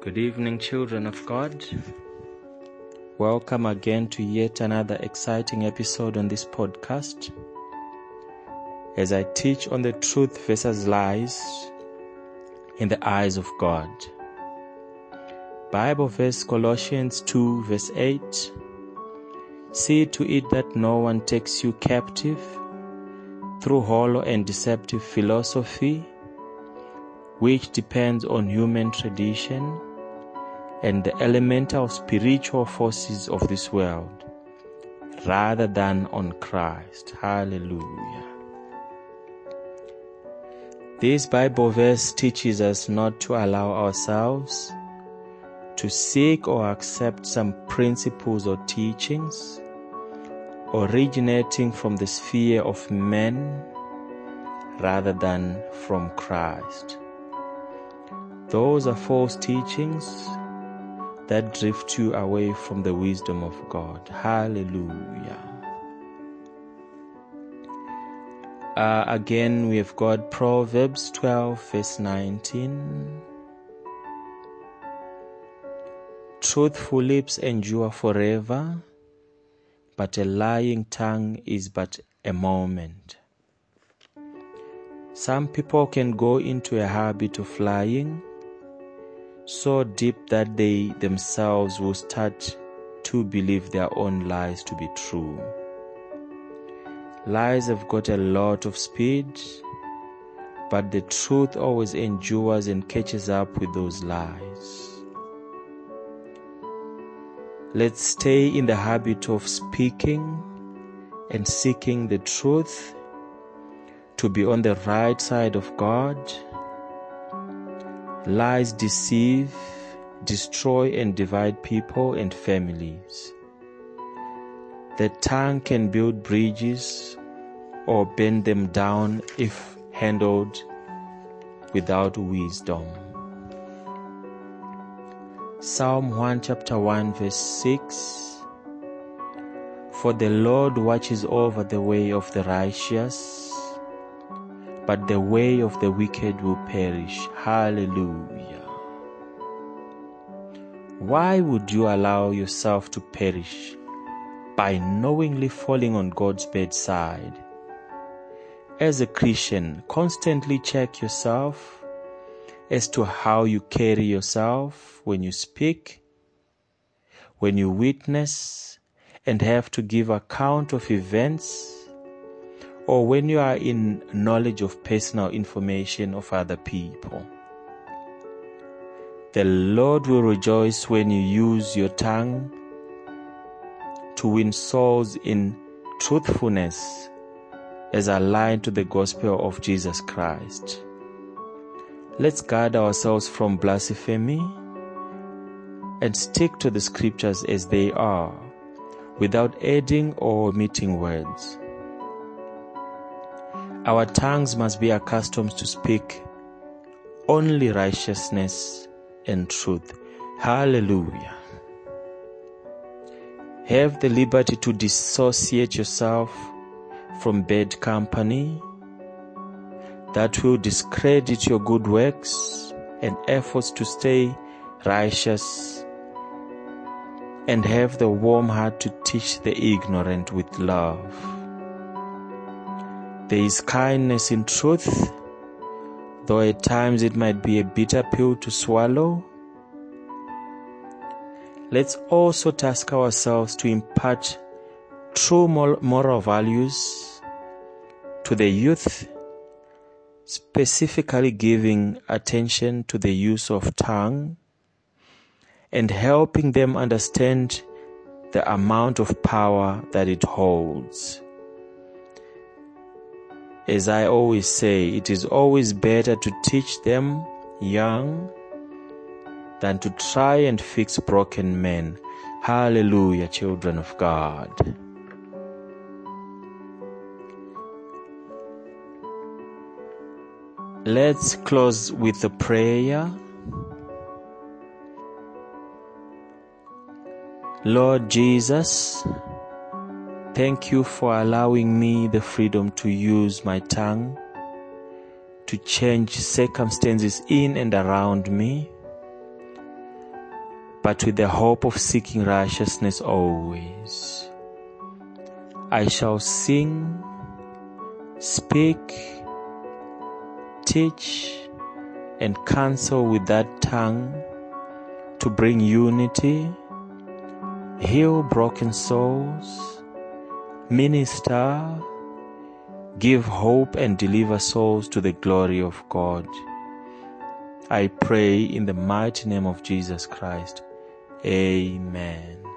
Good evening, children of God. Welcome again to yet another exciting episode on this podcast. As I teach on the truth versus lies in the eyes of God. Bible verse Colossians 2 verse 8. See to it that no one takes you captive through hollow and deceptive philosophy, which depends on human tradition and the elemental spiritual forces of this world, rather than on Christ. Hallelujah. This Bible verse teaches us not to allow ourselves to seek or accept some principles or teachings originating from the sphere of men rather than from Christ. Those are false teachings that drift you away from the wisdom of God. Hallelujah. Uh, again, we have got Proverbs 12, verse 19. Truthful lips endure forever, but a lying tongue is but a moment. Some people can go into a habit of lying so deep that they themselves will start to believe their own lies to be true. Lies have got a lot of speed, but the truth always endures and catches up with those lies. Let's stay in the habit of speaking and seeking the truth to be on the right side of God. Lies deceive, destroy, and divide people and families. The tongue can build bridges or bend them down if handled without wisdom. Psalm 1 chapter 1 verse 6 For the Lord watches over the way of the righteous, but the way of the wicked will perish. Hallelujah. Why would you allow yourself to perish by knowingly falling on God's bedside? As a Christian, constantly check yourself as to how you carry yourself when you speak, when you witness, and have to give account of events, or when you are in knowledge of personal information of other people. The Lord will rejoice when you use your tongue to win souls in truthfulness as aligned to the gospel of Jesus Christ. Let's guard ourselves from blasphemy and stick to the scriptures as they are without adding or omitting words. Our tongues must be accustomed to speak only righteousness and truth. Hallelujah. Have the liberty to dissociate yourself from bad company that will discredit your good works and efforts to stay righteous and have the warm heart to teach the ignorant with love. There is kindness in truth, though at times it might be a bitter pill to swallow. Let's also task ourselves to impart true moral values to the youth, specifically giving attention to the use of tongue and helping them understand the amount of power that it holds. As I always say, it is always better to teach them young than to try and fix broken men. Hallelujah, children of God. Let's close with a prayer. Lord Jesus, thank you for allowing me the freedom to use my tongue to change circumstances in and around me. but with the hope of seeking righteousness always. I shall sing, speak, teach, and counsel with that tongue to bring unity, heal broken souls, minister, give hope, and deliver souls to the glory of God. I pray in the mighty name of Jesus Christ. Amen.